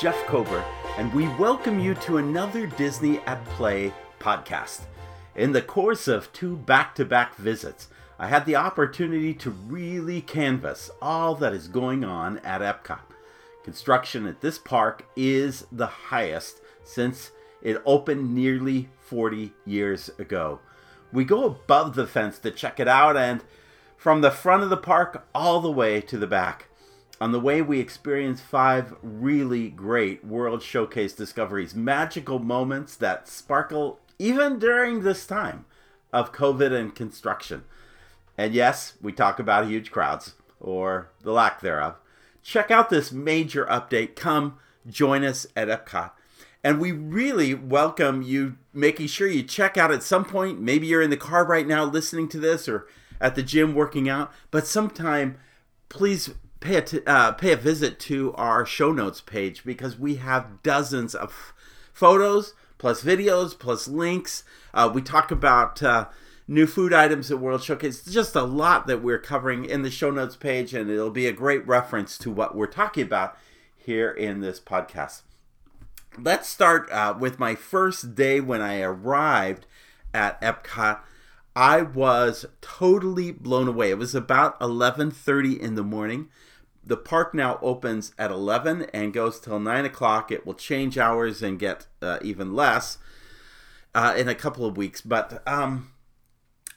Jeff Kober, and we welcome you to another Disney at Play podcast. In the course of two back to back visits, I had the opportunity to really canvas all that is going on at Epcot. Construction at this park is the highest since it opened nearly 40 years ago. We go above the fence to check it out, and from the front of the park all the way to the back. On the way, we experience five really great World Showcase discoveries, magical moments that sparkle even during this time of COVID and construction. And yes, we talk about huge crowds, or the lack thereof. Check out this major update. Come join us at Epcot. And we really welcome you making sure you check out at some point. Maybe you're in the car right now listening to this or at the gym working out, but sometime please pay a, t- uh, pay a visit to our show notes page because we have dozens of photos plus videos plus links. Uh, we talk about uh, new food items at World Showcase. It's just a lot that we're covering in the show notes page, and it'll be a great reference to what we're talking about here in this podcast. Let's start uh, with my first day when I arrived at Epcot. I was totally blown away. It was about 11:30 in the morning. The park now opens at 11 and goes till 9 o'clock. It will change hours and get uh, even less uh, in a couple of weeks. But um,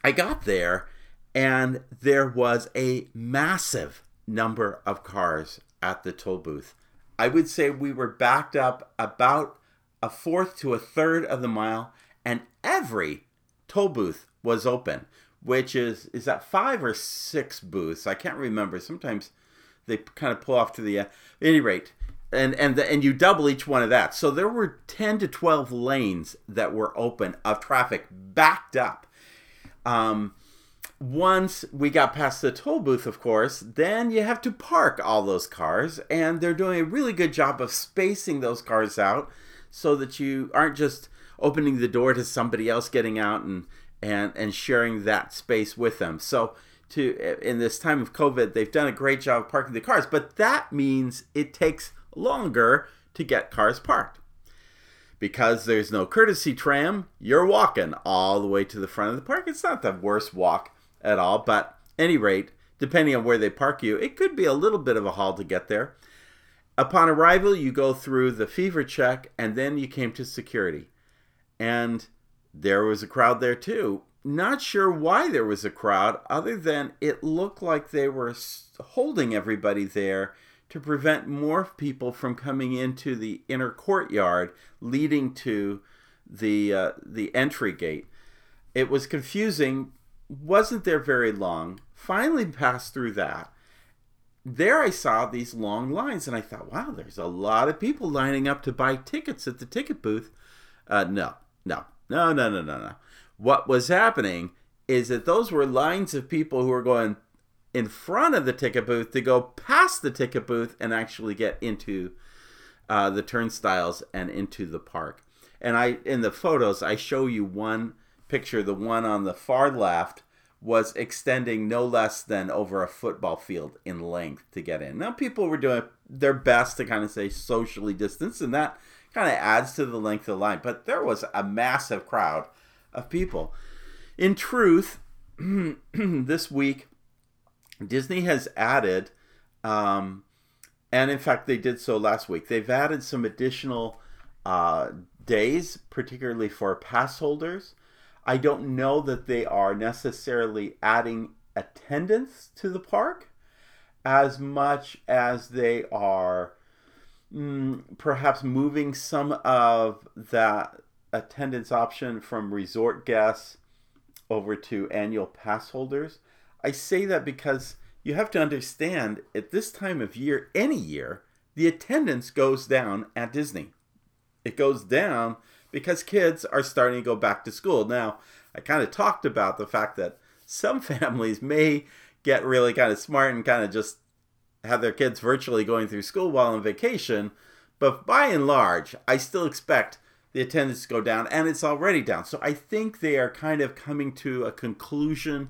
I got there and there was a massive number of cars at the toll booth. I would say we were backed up about a fourth to a third of the mile, and every toll booth was open, which is is that five or six booths? I can't remember. Sometimes they kind of pull off to the uh, any rate, and and the, and you double each one of that. So there were ten to twelve lanes that were open of traffic backed up. Um, once we got past the toll booth, of course, then you have to park all those cars, and they're doing a really good job of spacing those cars out so that you aren't just opening the door to somebody else getting out and and and sharing that space with them. So to in this time of COVID, they've done a great job parking the cars, but that means it takes longer to get cars parked. Because there's no courtesy tram, you're walking all the way to the front of the park. It's not the worst walk at all, but any rate, depending on where they park you, it could be a little bit of a haul to get there. Upon arrival, you go through the fever check and then you came to security. And there was a crowd there too. Not sure why there was a crowd, other than it looked like they were holding everybody there to prevent more people from coming into the inner courtyard leading to the uh, the entry gate. It was confusing. wasn't there very long. Finally passed through that. There I saw these long lines, and I thought, wow, there's a lot of people lining up to buy tickets at the ticket booth. Uh, no, no, no, no, no, no, no. What was happening is that those were lines of people who were going in front of the ticket booth to go past the ticket booth and actually get into uh, the turnstiles and into the park. And I, in the photos, I show you one picture. The one on the far left was extending no less than over a football field in length to get in. Now, people were doing their best to kind of say socially distance, and that kind of adds to the length of the line. But there was a massive crowd of people. In truth, this week, Disney has added, um, and in fact, they did so last week, they've added some additional uh, days, particularly for pass holders. I don't know that they are necessarily adding attendance to the park as much as they are mm, perhaps moving some of that attendance option from resort guests over to annual pass holders. I say that because you have to understand at this time of year, any year, the attendance goes down at Disney. It goes down because kids are starting to go back to school. Now, I kind of talked about the fact that some families may get really kind of smart and kind of just have their kids virtually going through school while on vacation. But by and large, I still expect the attendance go down, and it's already down. So I think they are kind of coming to a conclusion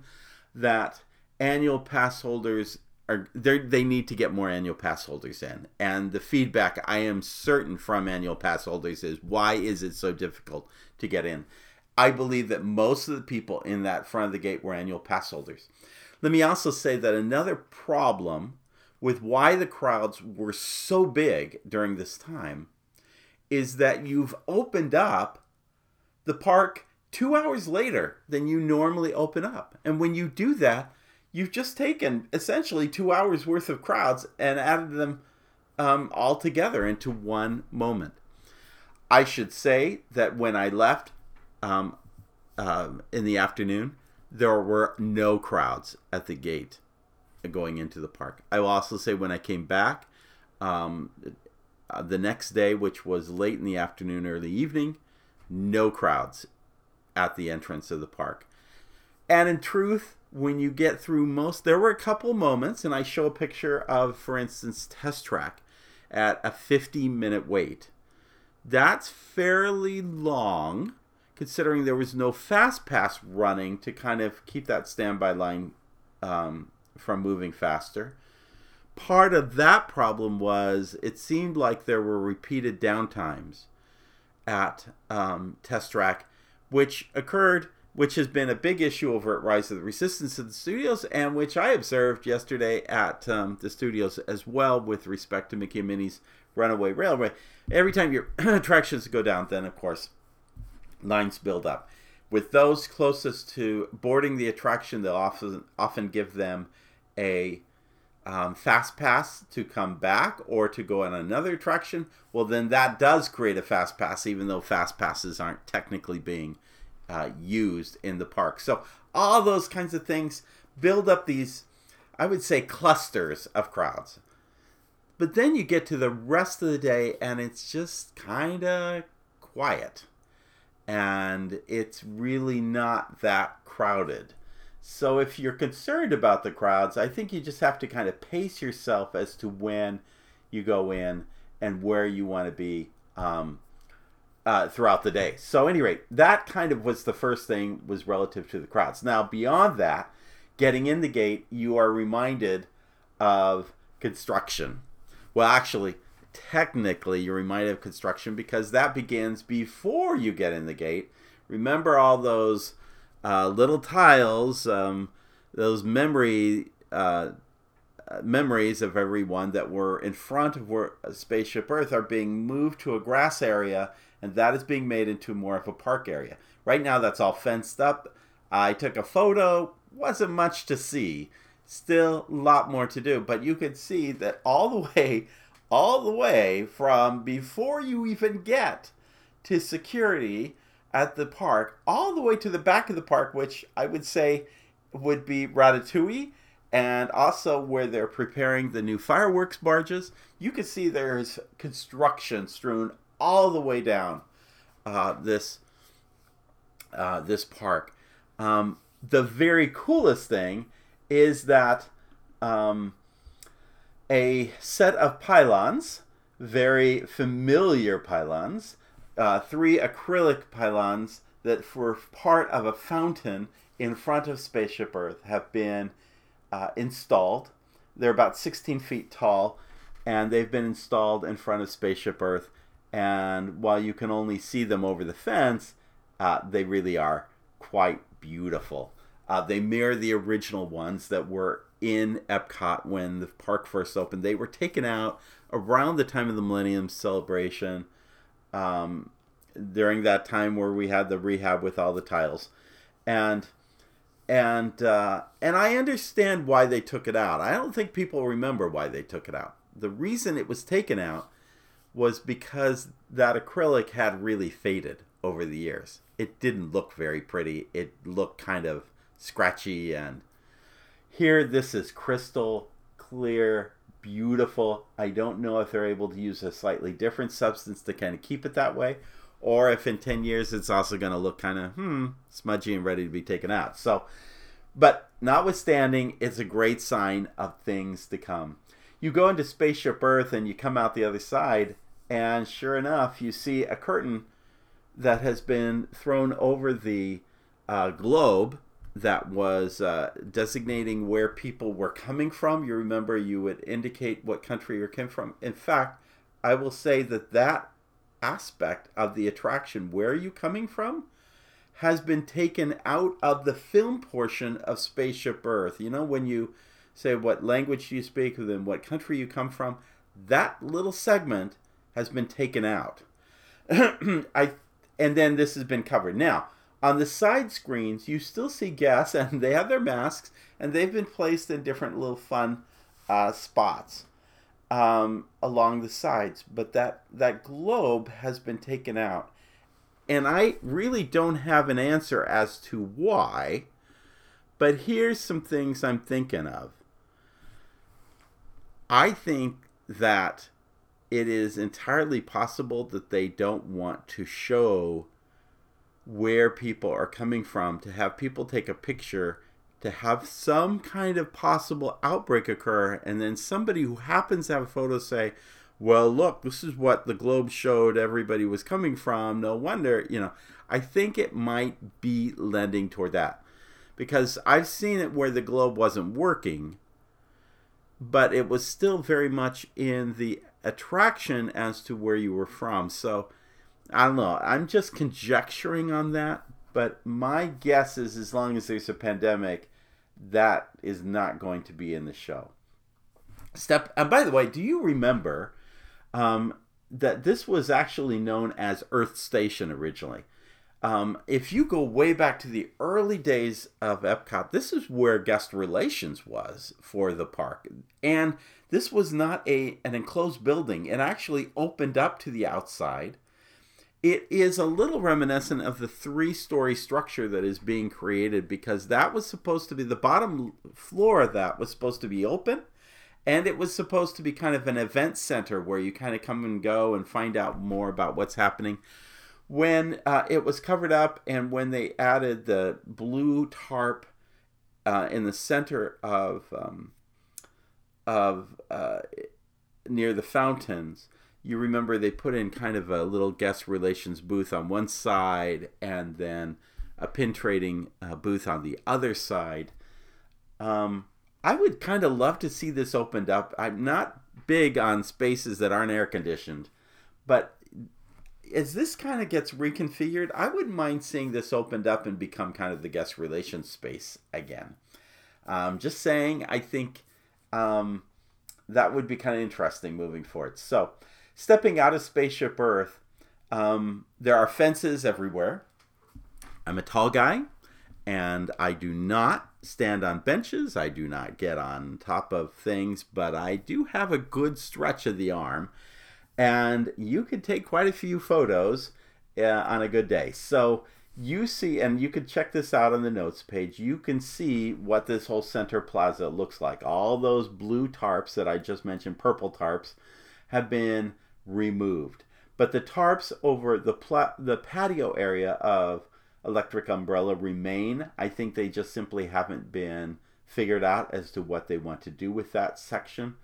that annual pass holders are they need to get more annual pass holders in. And the feedback I am certain from annual pass holders is why is it so difficult to get in? I believe that most of the people in that front of the gate were annual pass holders. Let me also say that another problem with why the crowds were so big during this time is that you've opened up the park two hours later than you normally open up. And when you do that, you've just taken essentially two hours worth of crowds and added them um, all together into one moment. I should say that when I left um, um, in the afternoon, there were no crowds at the gate going into the park. I will also say when I came back um, uh, the next day, which was late in the afternoon, early evening, no crowds at the entrance of the park. And in truth, when you get through most, there were a couple moments, and I show a picture of, for instance, Test Track at a 50 minute wait. That's fairly long, considering there was no fast pass running to kind of keep that standby line um, from moving faster. Part of that problem was it seemed like there were repeated downtimes at um, Test Track, which occurred which has been a big issue over at Rise of the Resistance of the studios, and which I observed yesterday at um, the studios as well with respect to Mickey and Minnie's Runaway Railway. Every time your attractions go down, then of course lines build up. With those closest to boarding the attraction, they'll often often give them a um, fast pass to come back or to go on another attraction. Well, then that does create a fast pass, even though fast passes aren't technically being uh, used in the park. So all those kinds of things build up these, I would say, clusters of crowds. But then you get to the rest of the day and it's just kind of quiet. And it's really not that crowded. So if you're concerned about the crowds, I think you just have to kind of pace yourself as to when you go in and where you want to be um, uh, throughout the day. So, any rate, that kind of was the first thing was relative to the crowds. Now, beyond that, getting in the gate, you are reminded of construction. Well, actually, technically, you're reminded of construction because that begins before you get in the gate. Remember all those uh, little tiles, um, those memory uh, memories of everyone that were in front of where Spaceship Earth are being moved to a grass area and that is being made into more of a park area. Right now, that's all fenced up. I took a photo, wasn't much to see. Still a lot more to do, but you could see that all the way, all the way from before you even get to security at the park, all the way to the back of the park, which I would say would be Ratatouille, and also where they're preparing the new fireworks barges. You can see there's construction strewn all the way down uh, this uh, this park. Um, the very coolest thing is that um, a set of pylons, very familiar pylons, uh, three acrylic pylons that were part of a fountain in front of Spaceship Earth, have been uh, installed. They're about 16 feet tall, and they've been installed in front of Spaceship Earth and while you can only see them over the fence, uh, they really are quite beautiful. Uh, they mirror the original ones that were in Epcot when the park first opened. They were taken out around the time of the Millennium Celebration, um, during that time where we had the rehab with all the tiles, and and uh, and I understand why they took it out. I don't think people remember why they took it out. The reason it was taken out was because that acrylic had really faded over the years. It didn't look very pretty. It looked kind of scratchy and here this is crystal clear, beautiful. I don't know if they're able to use a slightly different substance to kind of keep it that way or if in 10 years it's also going to look kind of hmm smudgy and ready to be taken out. So but notwithstanding, it's a great sign of things to come you go into Spaceship Earth and you come out the other side, and sure enough, you see a curtain that has been thrown over the uh, globe that was uh, designating where people were coming from. You remember you would indicate what country you came from. In fact, I will say that that aspect of the attraction, where are you coming from, has been taken out of the film portion of Spaceship Earth. You know, when you say what language do you speak, then what country you come from, that little segment has been taken out. I and then this has been covered. Now, on the side screens, you still see guests, and they have their masks, and they've been placed in different little fun uh, spots um, along the sides. But that that globe has been taken out, and I really don't have an answer as to why. But here's some things I'm thinking of. I think that it is entirely possible that they don't want to show where people are coming from, to have people take a picture, to have some kind of possible outbreak occur, and then somebody who happens to have a photo say, well, look, this is what the globe showed everybody was coming from. No wonder, you know, I think it might be lending toward that. Because I've seen it where the globe wasn't working, but it was still very much in the attraction as to where you were from. So I don't know. I'm just conjecturing on that, but my guess is as long as there's a pandemic, that is not going to be in the show. Step. And by the way, do you remember um, that this was actually known as Earth Station originally? Um, if you go way back to the early days of Epcot, this is where guest relations was for the park, and this was not a an enclosed building. It actually opened up to the outside. It is a little reminiscent of the three story structure that is being created because that was supposed to be the bottom floor of that was supposed to be open and it was supposed to be kind of an event center where you kind of come and go and find out more about what's happening. When uh, it was covered up and when they added the blue tarp uh, in the center of um, of uh, near the fountains you remember they put in kind of a little guest relations booth on one side and then a pin trading uh, booth on the other side um, i would kind of love to see this opened up i'm not big on spaces that aren't air conditioned but as this kind of gets reconfigured, I wouldn't mind seeing this opened up and become kind of the guest relations space again. Um, just saying, I think um, that would be kind of interesting moving forward. So, stepping out of Spaceship Earth, um, there are fences everywhere. I'm a tall guy, and I do not stand on benches. I do not get on top of things, but I do have a good stretch of the arm and you could take quite a few photos uh, on a good day. So you see, and you could check this out on the notes page. You can see what this whole center plaza looks like. All those blue tarps that I just mentioned, purple tarps, have been removed. But the tarps over the pla- the patio area of Electric Umbrella remain. I think they just simply haven't been figured out as to what they want to do with that section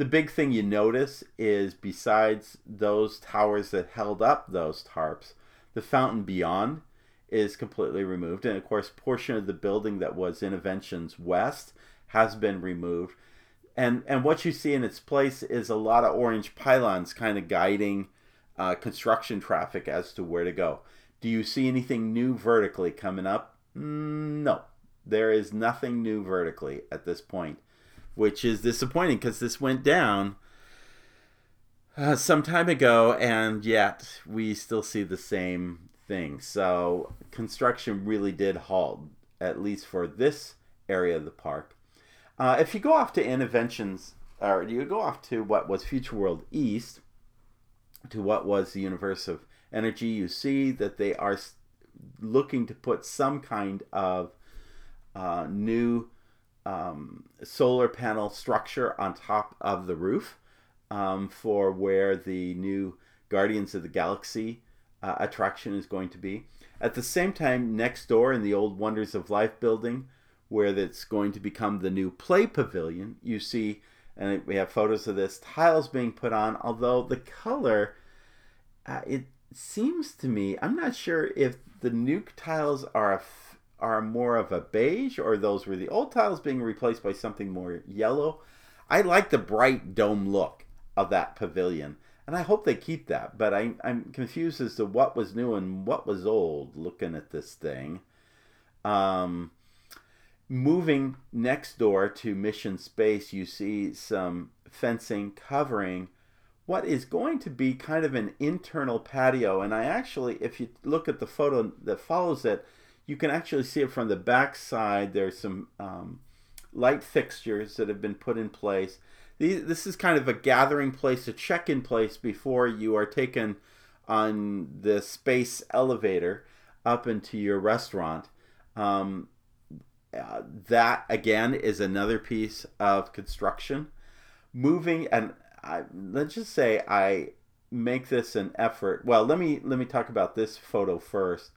the big thing you notice is besides those towers that held up those tarps, the fountain beyond is completely removed. And of course, portion of the building that was Innoventions West has been removed. And, and what you see in its place is a lot of orange pylons kind of guiding uh, construction traffic as to where to go. Do you see anything new vertically coming up? Mm, no, there is nothing new vertically at this point which is disappointing because this went down uh, some time ago, and yet we still see the same thing. So construction really did halt, at least for this area of the park. Uh, if you go off to Innoventions, or you go off to what was Future World East, to what was the Universe of Energy, you see that they are looking to put some kind of uh, new um, solar panel structure on top of the roof um, for where the new Guardians of the Galaxy uh, attraction is going to be. At the same time, next door in the old Wonders of Life building, where that's going to become the new Play Pavilion, you see, and we have photos of this, tiles being put on, although the color, uh, it seems to me, I'm not sure if the nuke tiles are are more of a beige, or those were the old tiles being replaced by something more yellow. I like the bright dome look of that pavilion, and I hope they keep that. But I, I'm confused as to what was new and what was old looking at this thing. Um, moving next door to Mission Space, you see some fencing covering what is going to be kind of an internal patio. And I actually, if you look at the photo that follows it, you can actually see it from the back side. There's some um, light fixtures that have been put in place. These, this is kind of a gathering place, a check-in place before you are taken on the space elevator up into your restaurant. Um, that again is another piece of construction. Moving and I, let's just say I make this an effort. Well, let me let me talk about this photo first.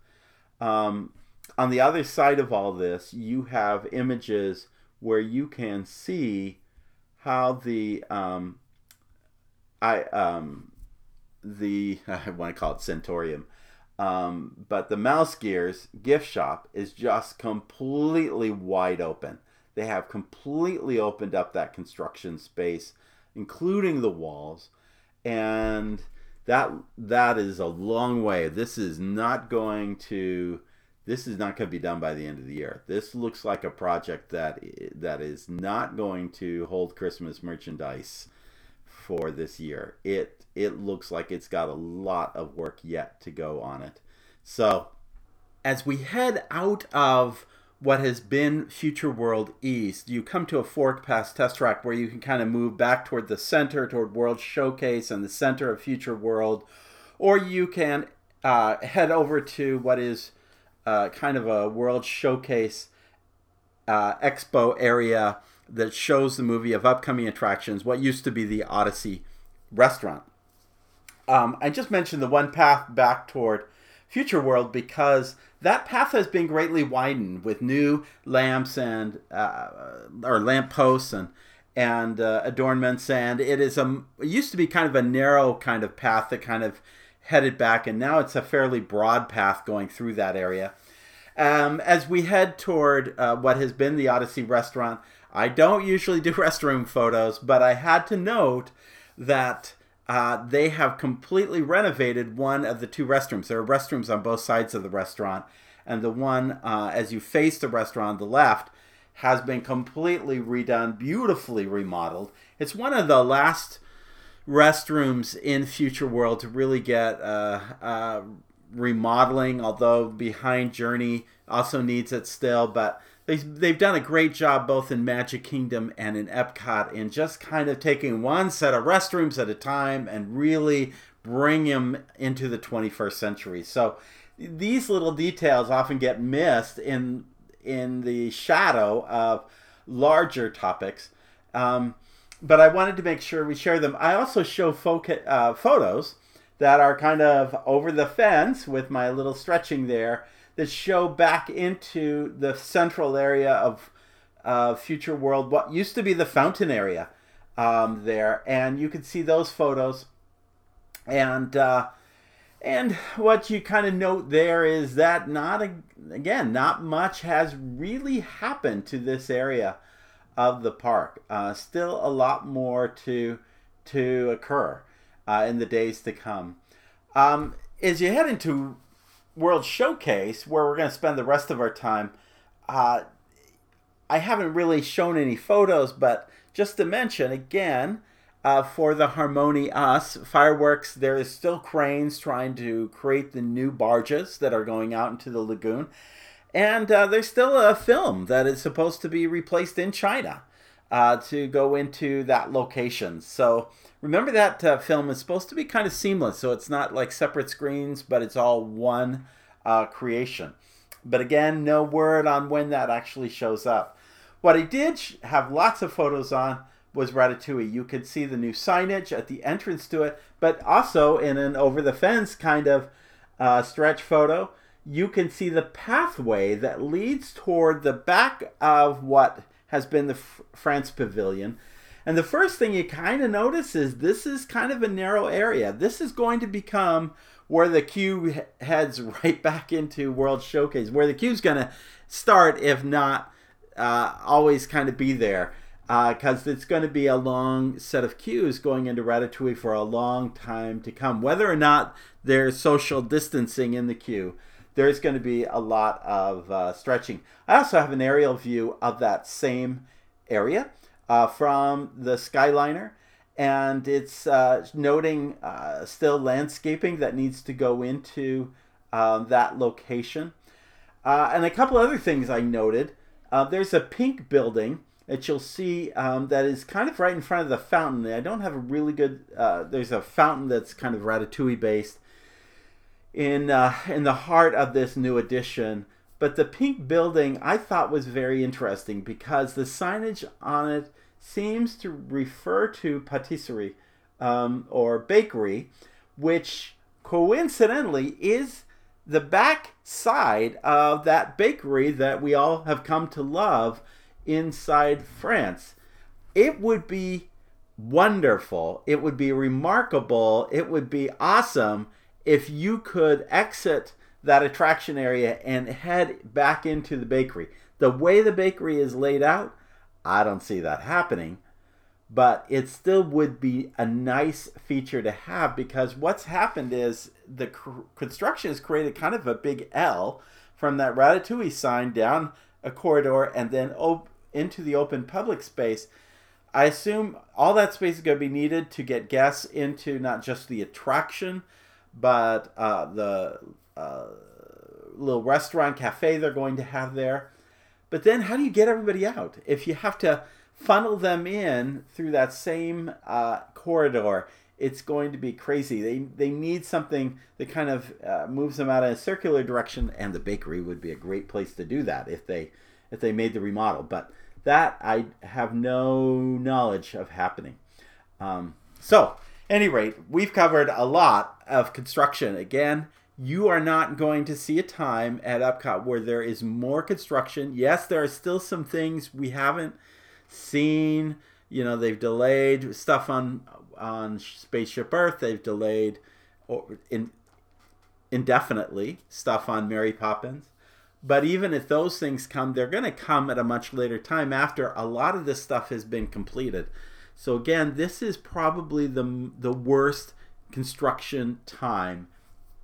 Um, on the other side of all this, you have images where you can see how the um, I um, the I want to call it Centorium, um, but the Mouse Gears gift shop is just completely wide open. They have completely opened up that construction space, including the walls, and that that is a long way. This is not going to this is not going to be done by the end of the year. This looks like a project that that is not going to hold Christmas merchandise for this year. It it looks like it's got a lot of work yet to go on it. So, as we head out of what has been Future World East, you come to a fork past test track where you can kind of move back toward the center, toward World Showcase and the center of Future World, or you can uh, head over to what is uh, kind of a World Showcase uh, expo area that shows the movie of upcoming attractions, what used to be the Odyssey restaurant. Um, I just mentioned the one path back toward Future World because that path has been greatly widened with new lamps and uh, or lamp posts and and uh, adornments, and it is a it used to be kind of a narrow kind of path that kind of headed back, and now it's a fairly broad path going through that area. Um, as we head toward uh, what has been the Odyssey restaurant, I don't usually do restroom photos, but I had to note that uh, they have completely renovated one of the two restrooms. There are restrooms on both sides of the restaurant, and the one uh, as you face the restaurant on the left has been completely redone, beautifully remodeled. It's one of the last restrooms in Future World to really get uh, uh remodeling, although Behind Journey also needs it still, but they, they've done a great job both in Magic Kingdom and in Epcot in just kind of taking one set of restrooms at a time and really bring them into the 21st century. So these little details often get missed in in the shadow of larger topics. Um, but I wanted to make sure we share them. I also show fo- uh, photos that are kind of over the fence with my little stretching there that show back into the central area of uh, Future World, what used to be the fountain area um, there, and you can see those photos. And uh, and what you kind of note there is that not again, not much has really happened to this area of the park. Uh, still a lot more to to occur uh, in the days to come. Um, as you head into World Showcase, where we're going to spend the rest of our time, uh, I haven't really shown any photos, but just to mention again, uh, for the Harmonious fireworks, there is still cranes trying to create the new barges that are going out into the lagoon. And uh, there's still a film that is supposed to be replaced in China uh, to go into that location. So remember that uh, film is supposed to be kind of seamless. So it's not like separate screens, but it's all one uh, creation. But again, no word on when that actually shows up. What I did have lots of photos on was Ratatouille. You could see the new signage at the entrance to it, but also in an over the fence kind of uh, stretch photo, you can see the pathway that leads toward the back of what has been the France Pavilion. And the first thing you kind of notice is this is kind of a narrow area. This is going to become where the queue heads right back into World Showcase, where the queue's going to start, if not uh, always kind of be there. Because uh, it's going to be a long set of queues going into Ratatouille for a long time to come. Whether or not there's social distancing in the queue, there's going to be a lot of uh, stretching. I also have an aerial view of that same area uh, from the Skyliner and it's uh, noting uh, still landscaping that needs to go into um, that location. Uh, and a couple other things I noted. Uh, there's a pink building that you'll see um, that is kind of right in front of the fountain. I don't have a really good. There's a fountain that's kind of Ratatouille based in in the heart of this new addition. But the pink building I thought was very interesting because the signage on it seems to refer to patisserie um, or bakery, which coincidentally is the back side of that bakery that we all have come to love inside France. It would be wonderful, it would be remarkable, it would be awesome if you could exit that attraction area and head back into the bakery. The way the bakery is laid out, I don't see that happening. But it still would be a nice feature to have because what's happened is the construction has created kind of a big L from that Ratatouille sign down a corridor and then op- into the open public space. I assume all that space is going to be needed to get guests into not just the attraction, but uh, the uh, little restaurant cafe they're going to have there. But then how do you get everybody out? If you have to funnel them in through that same uh, corridor, it's going to be crazy. They, they need something that kind of uh, moves them out in a circular direction, and the bakery would be a great place to do that if they if they made the remodel. But that I have no knowledge of happening. Um, so, any rate, we've covered a lot of construction. Again, you are not going to see a time at Epcot where there is more construction. Yes, there are still some things we haven't seen. You know, they've delayed stuff on on Spaceship Earth. They've delayed or in, indefinitely stuff on Mary Poppins. But even if those things come, they're going to come at a much later time after a lot of this stuff has been completed. So again, this is probably the the worst construction time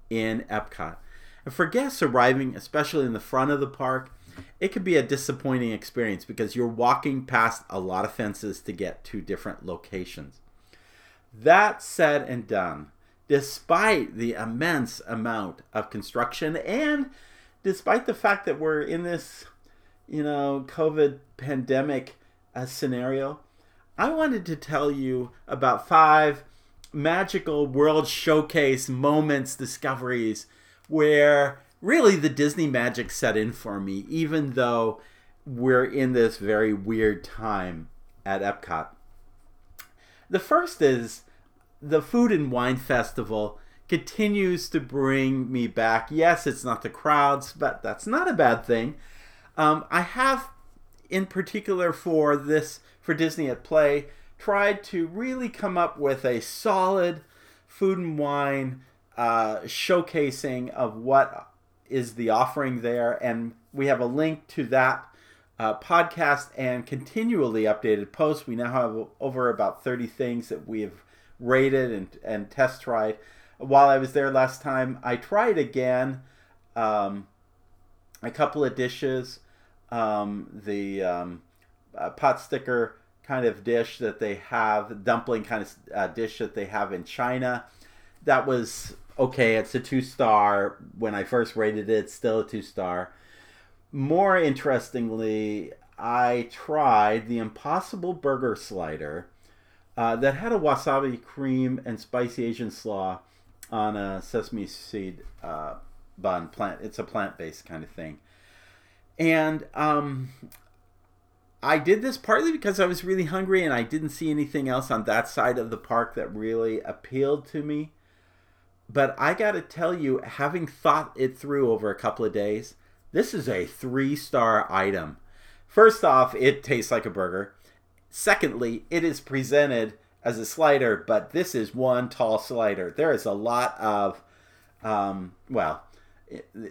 in Epcot. And for guests arriving, especially in the front of the park, it could be a disappointing experience because you're walking past a lot of fences to get to different locations. That said and done, despite the immense amount of construction and despite the fact that we're in this, you know, COVID pandemic uh, scenario, I wanted to tell you about five magical world showcase moments, discoveries, where really the Disney magic set in for me, even though we're in this very weird time at Epcot. The first is the Food and Wine Festival continues to bring me back. Yes, it's not the crowds, but that's not a bad thing. Um, I have, in particular, for this for Disney at Play, tried to really come up with a solid food and wine uh, showcasing of what is the offering there. And we have a link to that uh, podcast and continually updated posts. We now have over about 30 things that we have rated and, and test tried. While I was there last time, I tried again um, a couple of dishes. Um, the um, uh, pot sticker kind of dish that they have, dumpling kind of uh, dish that they have in China. That was okay. It's a two star. When I first rated it, it's still a two star. More interestingly, I tried the Impossible Burger Slider uh, that had a wasabi cream and spicy Asian slaw on a sesame seed uh, bun. Plant. It's a plant based kind of thing. And um, I did this partly because I was really hungry and I didn't see anything else on that side of the park that really appealed to me. But I got to tell you, having thought it through over a couple of days, this is a three star item. First off, it tastes like a burger. secondly, it is presented as a slider, but this is one tall slider. There is a lot of, um, well,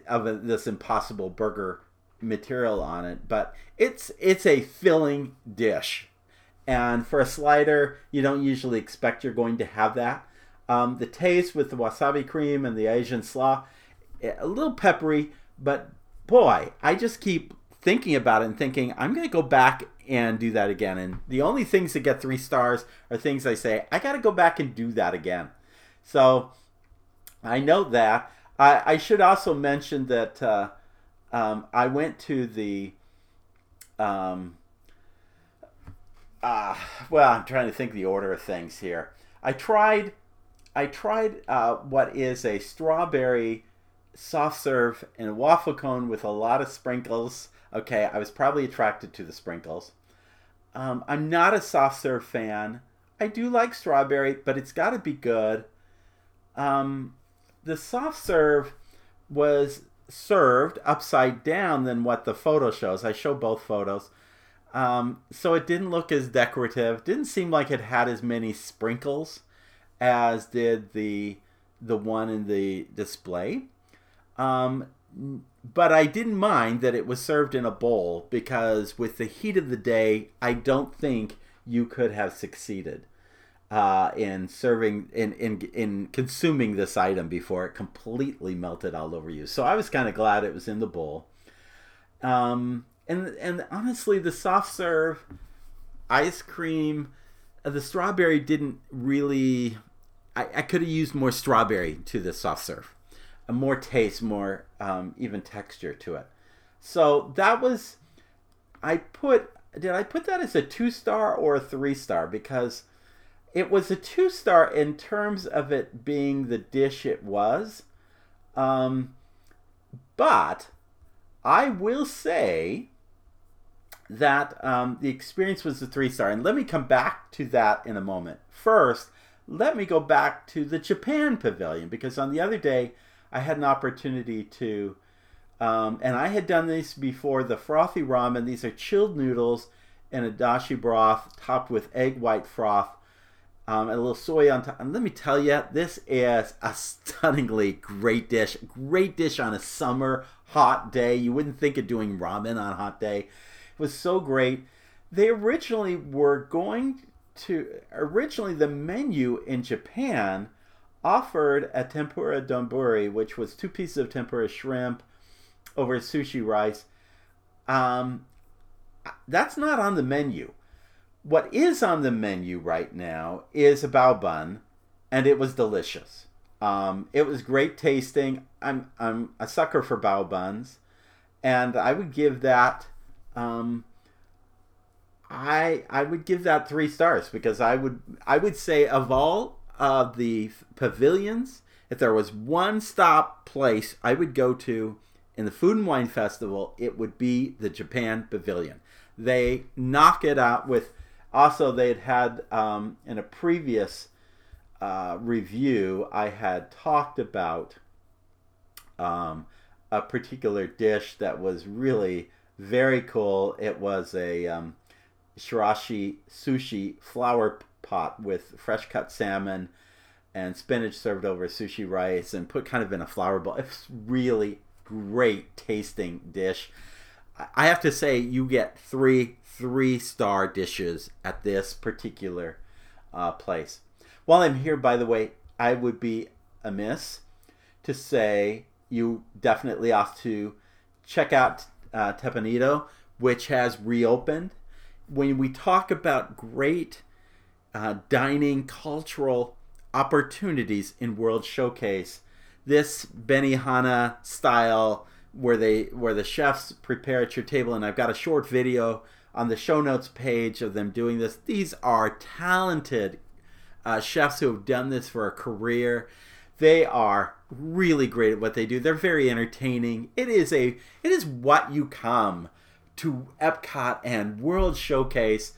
of this impossible burger material on it, but it's it's a filling dish, and for a slider, you don't usually expect you're going to have that. Um, the taste with the wasabi cream and the Asian slaw, a little peppery, but boy, I just keep thinking about it and thinking I'm going to go back and do that again. And the only things that get three stars are things I say I got to go back and do that again. So I note that. I, I should also mention that uh, um, I went to the. Um, uh, well, I'm trying to think the order of things here. I tried, I tried uh, what is a strawberry soft serve and waffle cone with a lot of sprinkles. Okay, I was probably attracted to the sprinkles. Um, I'm not a soft serve fan. I do like strawberry, but it's got to be good. Um, the soft serve was served upside down than what the photo shows. I show both photos. Um, so it didn't look as decorative. Didn't seem like it had as many sprinkles as did the the one in the display. Um, but I didn't mind that it was served in a bowl because with the heat of the day, I don't think you could have succeeded uh, in serving in, in in consuming this item before it completely melted all over you. So I was kind of glad it was in the bowl. Um, and and honestly, the soft serve ice cream, uh, the strawberry didn't really. I, I could have used more strawberry to the soft serve, more taste, more um, even texture to it. So that was. I put did I put that as a two star or a three star because it was a two star in terms of it being the dish it was. Um, but I will say that um, the experience was a three star. And let me come back to that in a moment. First, let me go back to the Japan Pavilion because on the other day I had an opportunity to, um, and I had done this before the frothy ramen. These are chilled noodles in a dashi broth topped with egg white froth um, and a little soy on top. And let me tell you, this is a stunningly great dish. Great dish on a summer hot day. You wouldn't think of doing ramen on a hot day. It was so great. They originally were going to, originally, the menu in Japan offered a tempura donburi, which was two pieces of tempura shrimp over sushi rice. Um, that's not on the menu what is on the menu right now is a bao bun, and it was delicious. Um, it was great tasting. I'm I'm a sucker for bao buns, and I would give that. Um, I I would give that three stars because I would I would say of all of the pavilions, if there was one stop place I would go to in the Food and Wine Festival, it would be the Japan Pavilion. They knock it out with also, they had had um, in a previous uh, review, I had talked about um, a particular dish that was really very cool. It was a um, chirashi sushi flower pot with fresh cut salmon and spinach served over sushi rice and put kind of in a flower bowl. It's really great tasting dish. I have to say, you get three three star dishes at this particular uh, place. While I'm here, by the way, I would be amiss to say you definitely ought to check out uh, Teppan which has reopened. When we talk about great uh, dining cultural opportunities in World Showcase, this Benihana style where they where the chefs prepare at your table, and I've got a short video on the show notes page of them doing this. These are talented uh, chefs who have done this for a career. They are really great at what they do. They're very entertaining. It is a it is what you come to Epcot and World Showcase.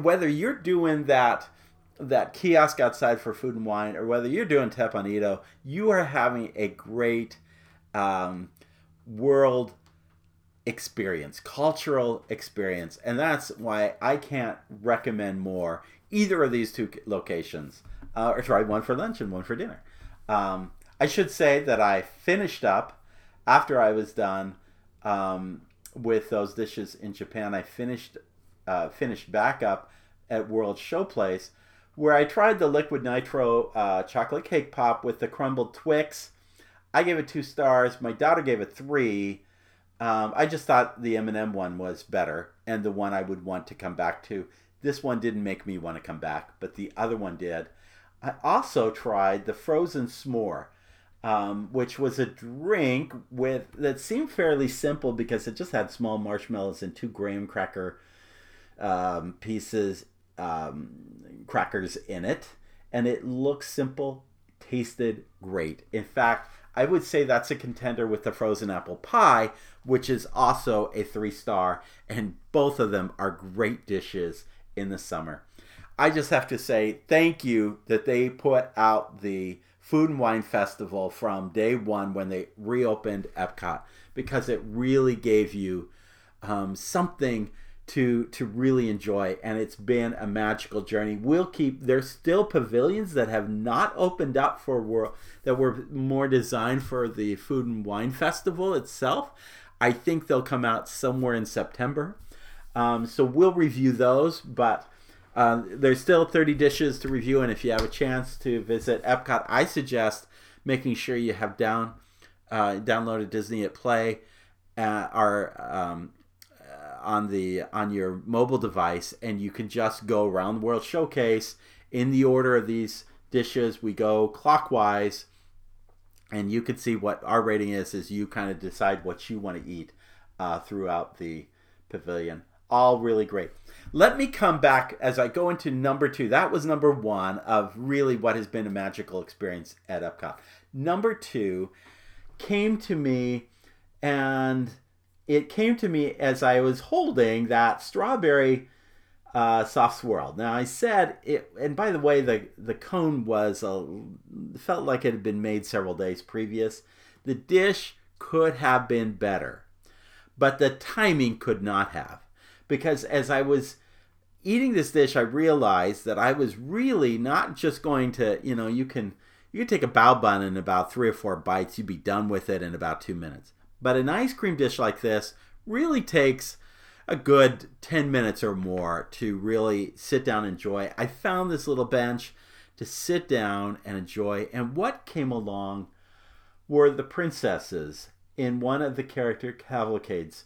Whether you're doing that that kiosk outside for food and wine, or whether you're doing Teppan Edo, you are having a great um, world experience, cultural experience. And that's why I can't recommend more either of these two locations. Uh, or try one for lunch and one for dinner. Um, I should say that I finished up after I was done um, with those dishes in Japan. I finished uh, finished back up at World Showplace where I tried the liquid nitro uh, chocolate cake pop with the crumbled Twix. I gave it two stars. My daughter gave it three. Um, I just thought the M&M one was better and the one I would want to come back to. This one didn't make me want to come back, but the other one did. I also tried the frozen s'more, um, which was a drink with that seemed fairly simple because it just had small marshmallows and two graham cracker um, pieces, um, crackers in it, and it looked simple, tasted great. In fact, I would say that's a contender with the frozen apple pie, which is also a three star, and both of them are great dishes in the summer. I just have to say thank you that they put out the Food and Wine Festival from day one when they reopened Epcot because it really gave you um, something to to really enjoy and it's been a magical journey. We'll keep there's still pavilions that have not opened up for world that were more designed for the food and wine festival itself. I think they'll come out somewhere in september. Um, so we'll review those but uh, there's still 30 dishes to review and if you have a chance to visit epcot i suggest making sure you have down uh, downloaded disney at play uh, our um, on the on your mobile device, and you can just go around the world showcase in the order of these dishes. We go clockwise, and you can see what our rating is. As you kind of decide what you want to eat uh, throughout the pavilion. All really great. Let me come back as I go into number two. That was number one of really what has been a magical experience at Epcot. Number two came to me and it came to me as I was holding that strawberry uh, soft swirl. Now I said it, and by the way, the the cone was a felt like it had been made several days previous. The dish could have been better, but the timing could not have, because as I was eating this dish, I realized that I was really not just going to, you know, you can you can take a bao bun in about three or four bites, you'd be done with it in about two minutes. But an ice cream dish like this really takes a good 10 minutes or more to really sit down and enjoy. I found this little bench to sit down and enjoy. And what came along were the princesses in one of the character cavalcades.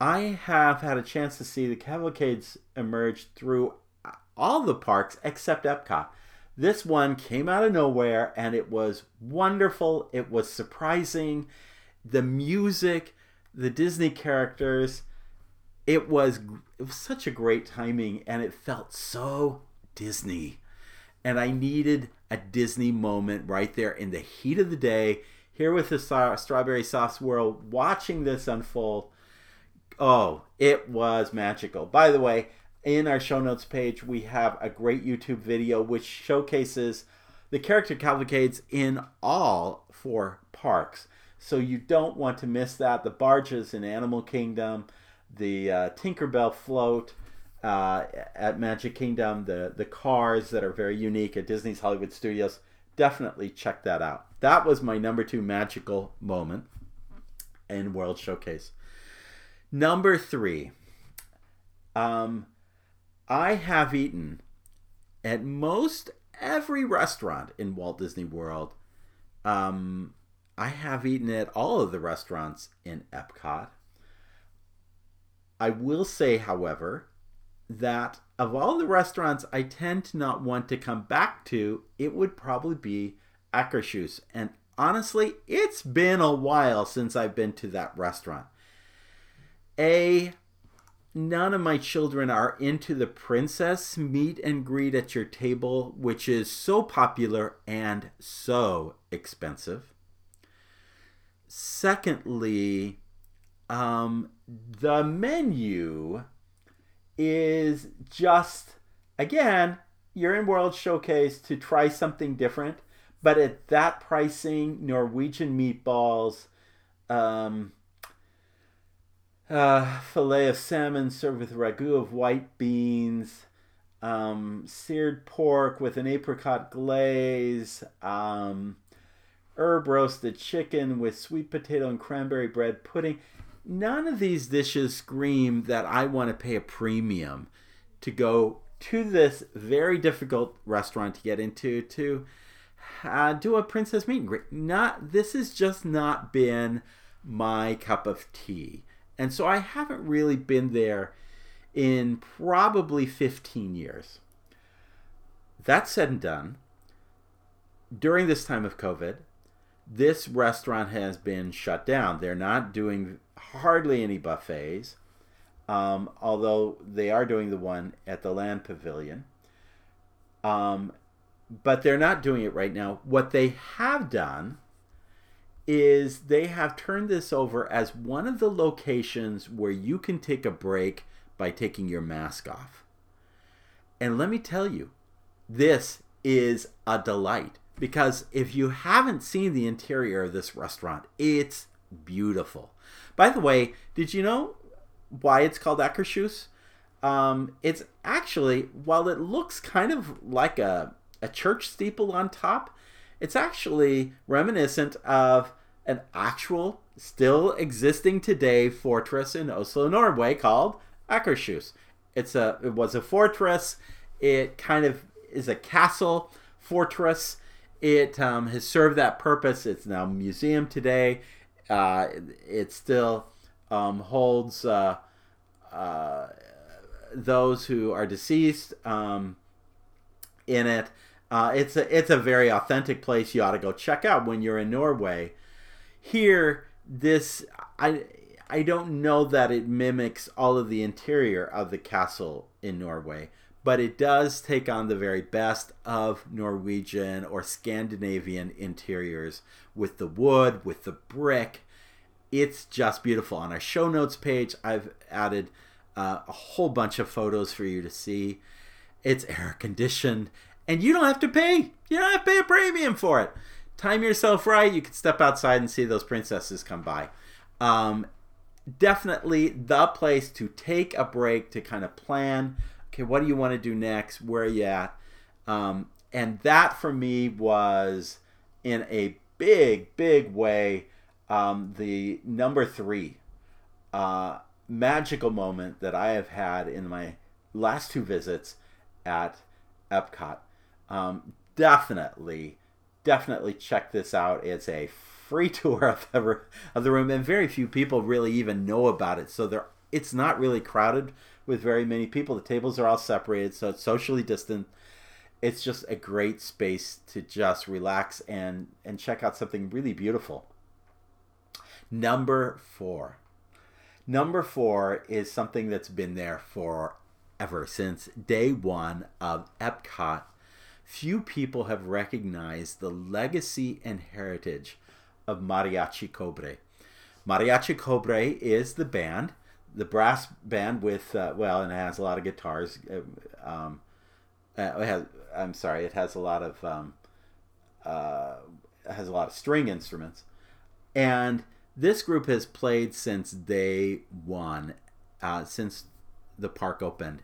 I have had a chance to see the cavalcades emerge through all the parks except Epcot. This one came out of nowhere and it was wonderful. It was surprising the music, the Disney characters. It was it was such a great timing, and it felt so Disney. And I needed a Disney moment right there in the heat of the day, here with the Strawberry Soft Swirl, watching this unfold. Oh, it was magical. By the way, in our show notes page, we have a great YouTube video which showcases the character cavalcades in all four parks. So you don't want to miss that. The barges in Animal Kingdom, the uh, Tinkerbell float uh, at Magic Kingdom, the, the cars that are very unique at Disney's Hollywood Studios. Definitely check that out. That was my number two magical moment in World Showcase. Number three, um, I have eaten at most every restaurant in Walt Disney World. Um, I have eaten at all of the restaurants in Epcot. I will say, however, that of all the restaurants I tend to not want to come back to, it would probably be Akershus. And honestly, it's been a while since I've been to that restaurant. A, none of my children are into the princess meet and greet at your table, which is so popular and so expensive. Secondly, um, the menu is just, again, you're in World Showcase to try something different, but at that pricing, Norwegian meatballs, um, uh, filet of salmon served with ragu of white beans, um, seared pork with an apricot glaze, um, herb roasted chicken with sweet potato and cranberry bread pudding. None of these dishes scream that I want to pay a premium to go to this very difficult restaurant to get into to uh, do a princess meet and greet. Not this has just not been my cup of tea, and so I haven't really been there in probably 15 years. That said and done, during this time of COVID, this restaurant has been shut down. They're not doing hardly any buffets, um, although they are doing the one at the Land Pavilion. Um, but they're not doing it right now. What they have done is they have turned this over as one of the locations where you can take a break by taking your mask off. And let me tell you, this is a delight because if you haven't seen the interior of this restaurant, it's beautiful. By the way, did you know why it's called Akershus? Um, it's actually, while it looks kind of like a, a church steeple on top, it's actually reminiscent of an actual, still existing today fortress in Oslo, Norway called Akershus. It's a it was a fortress. It kind of is a castle fortress. It um, has served that purpose. It's now a museum today. Uh, it still um, holds uh, uh, those who are deceased um, in it. Uh, it's a it's a very authentic place. You ought to go check out when you're in Norway. Here, this I I don't know that it mimics all of the interior of the castle in Norway, but it does take on the very best of Norwegian or Scandinavian interiors with the wood, with the brick. It's just beautiful. On our show notes page, I've added uh, a whole bunch of photos for you to see. It's air conditioned, and you don't have to pay. You don't have to pay a premium for it. Time yourself right. You can step outside and see those princesses come by. Um, definitely the place to take a break to kind of plan okay what do you want to do next? Where are you at? Um, and that for me was in a big big way um, the number three uh, magical moment that i have had in my last two visits at epcot. Um, definitely definitely check this out. It's a free tour of the, of the room, and very few people really even know about it. So there, it's not really crowded with very many people. The tables are all separated, so it's socially distant. It's just a great space to just relax and and check out something really beautiful. Number four. Number four is something that's been there forever since day one of Epcot. Few people have recognized the legacy and heritage of Mariachi Cobre. Mariachi Cobre is the band, the brass band with uh, well, and it has a lot of guitars. Uh, um, uh, it has, I'm sorry, it has a lot of um, uh, has a lot of string instruments, and this group has played since day one, uh, since the park opened,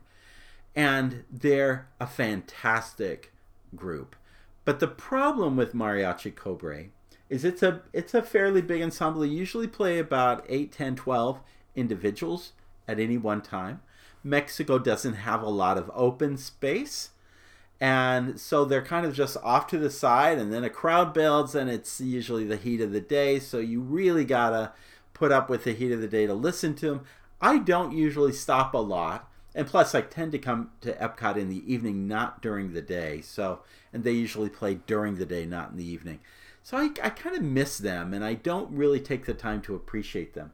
and they're a fantastic group. But the problem with Mariachi Cobre is it's a it's a fairly big ensemble. They usually play about 8, 10, 12 individuals at any one time. Mexico doesn't have a lot of open space. And so they're kind of just off to the side, and then a crowd builds, and it's usually the heat of the day. So you really gotta put up with the heat of the day to listen to them. I don't usually stop a lot, and plus I tend to come to Epcot in the evening, not during the day. So, and they usually play during the day, not in the evening. So I, I kind of miss them and I don't really take the time to appreciate them.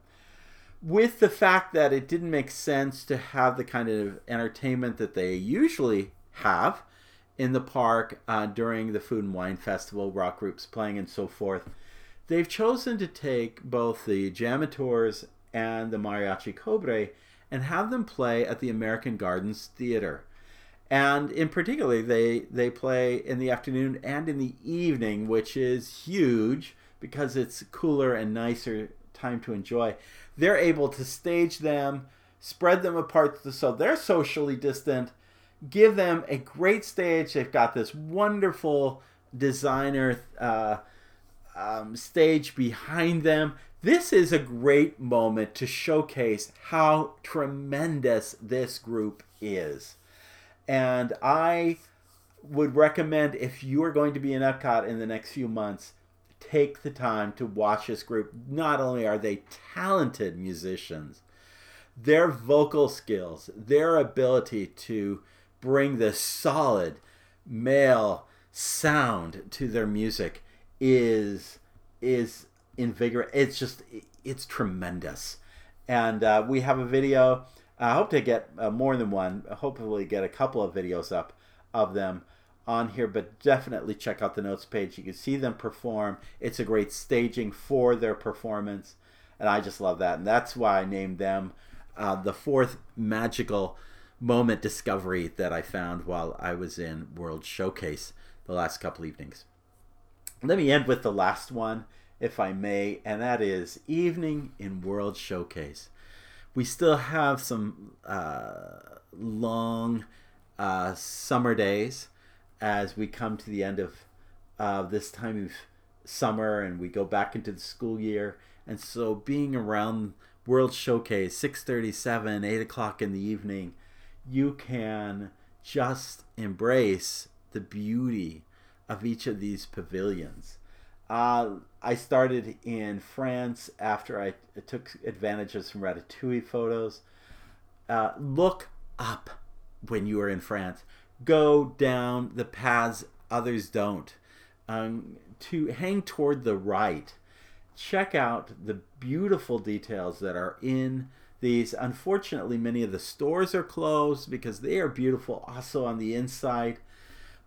With the fact that it didn't make sense to have the kind of entertainment that they usually have in the park uh, during the Food and Wine Festival, rock groups playing and so forth, they've chosen to take both the JAMMitors and the Mariachi Cobre and have them play at the American Gardens Theater. And in particular they they play in the afternoon and in the evening which is huge because it's cooler and nicer time to enjoy, they're able to stage them, spread them apart so they're socially distant, give them a great stage. They've got this wonderful designer uh, um, stage behind them. This is a great moment to showcase how tremendous this group is. And I would recommend if you are going to be in Epcot in the next few months, take the time to watch this group. Not only are they talented musicians, their vocal skills, their ability to bring this solid male sound to their music is is invigorating. It's just it's tremendous, and uh, we have a video. I hope to get uh, more than one. Hopefully, get a couple of videos up of them on here, but definitely check out the notes page. You can see them perform. It's a great staging for their performance, and I just love that. And that's why I named them uh, the fourth magical moment discovery that I found while I was in World Showcase the last couple evenings. Let me end with the last one, if I may, and that is Evening in World Showcase. We still have some uh, long uh, summer days as we come to the end of uh, this time of summer and we go back into the school year. And so being around World Showcase, 6.37, 8 o'clock in the evening, you can just embrace the beauty of each of these pavilions. Uh, I started in France after I took advantage of some Ratatouille photos. Uh, look up when you are in France. Go down the paths others don't. Um, to hang toward the right, check out the beautiful details that are in these. Unfortunately, many of the stores are closed because they are beautiful also on the inside.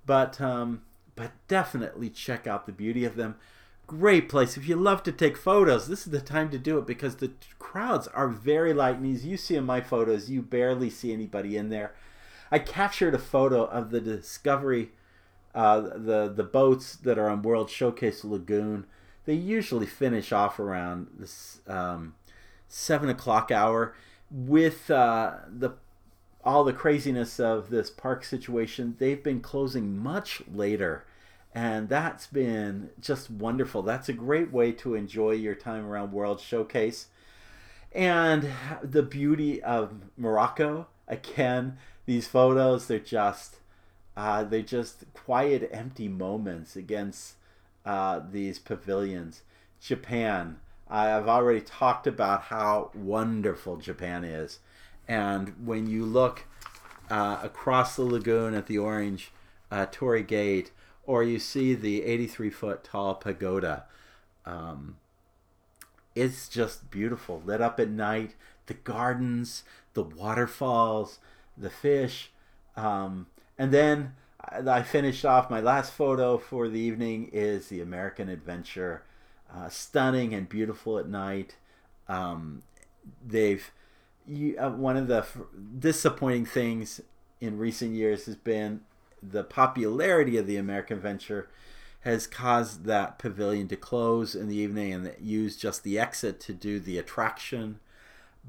But um, but definitely check out the beauty of them. Great place. If you love to take photos, this is the time to do it because the crowds are very light. And as you see in my photos, you barely see anybody in there. I captured a photo of the Discovery, uh, the the boats that are on World Showcase Lagoon. They usually finish off around this um, seven o'clock hour. With uh, the all the craziness of this park situation, they've been closing much later. And that's been just wonderful. That's a great way to enjoy your time around World Showcase. And the beauty of Morocco, again, these photos they're just uh, they're just quiet empty moments against uh, these pavilions. Japan i've already talked about how wonderful japan is. And when you look uh, across the lagoon at the orange uh, torii gate or you see the 83 foot tall pagoda um, it's just beautiful. Lit up at night the gardens the waterfalls the fish. Um, and then I finished off my last photo for the evening is the American Adventure, uh, stunning and beautiful at night. Um, they've you, uh, one of the f- disappointing things in recent years has been the popularity of the American Adventure has caused that pavilion to close in the evening and use just the exit to do the attraction.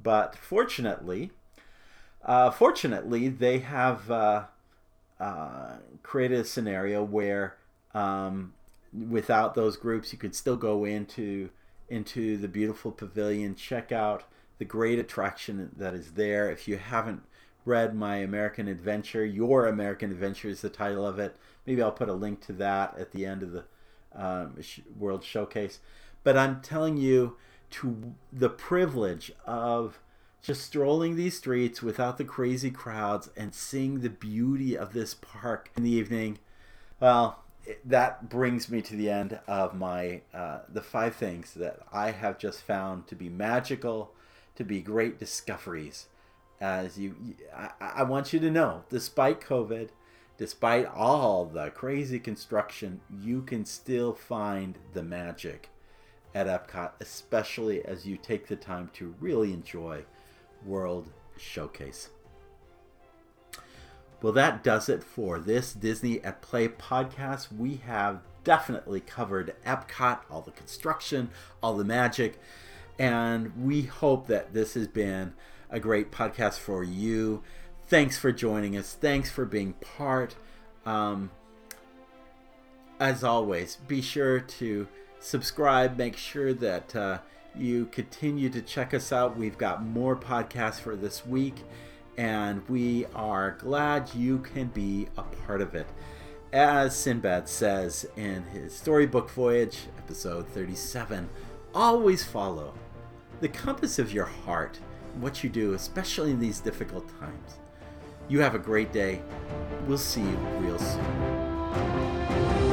But fortunately, uh, fortunately, they have uh, uh, created a scenario where um, without those groups, you could still go into into the beautiful pavilion, check out the great attraction that is there. If you haven't read my American Adventure, Your American Adventure is the title of it. Maybe I'll put a link to that at the end of the um, World Showcase. But I'm telling you to the privilege of just strolling these streets without the crazy crowds and seeing the beauty of this park in the evening, well, that brings me to the end of my uh, the five things that I have just found to be magical, to be great discoveries. As you, I, I want you to know, despite COVID, despite all the crazy construction, you can still find the magic at Epcot, especially as you take the time to really enjoy World Showcase. Well, that does it for this Disney at Play podcast. We have definitely covered Epcot, all the construction, all the magic. And we hope that this has been a great podcast for you. Thanks for joining us. Thanks for being part. Um, as always, be sure to subscribe. Make sure that uh, you continue to check us out. We've got more podcasts for this week, and we are glad you can be a part of it. As Sinbad says in his storybook voyage, episode 37, always follow the compass of your heart, and what you do, especially in these difficult times. You have a great day. We'll see you real soon.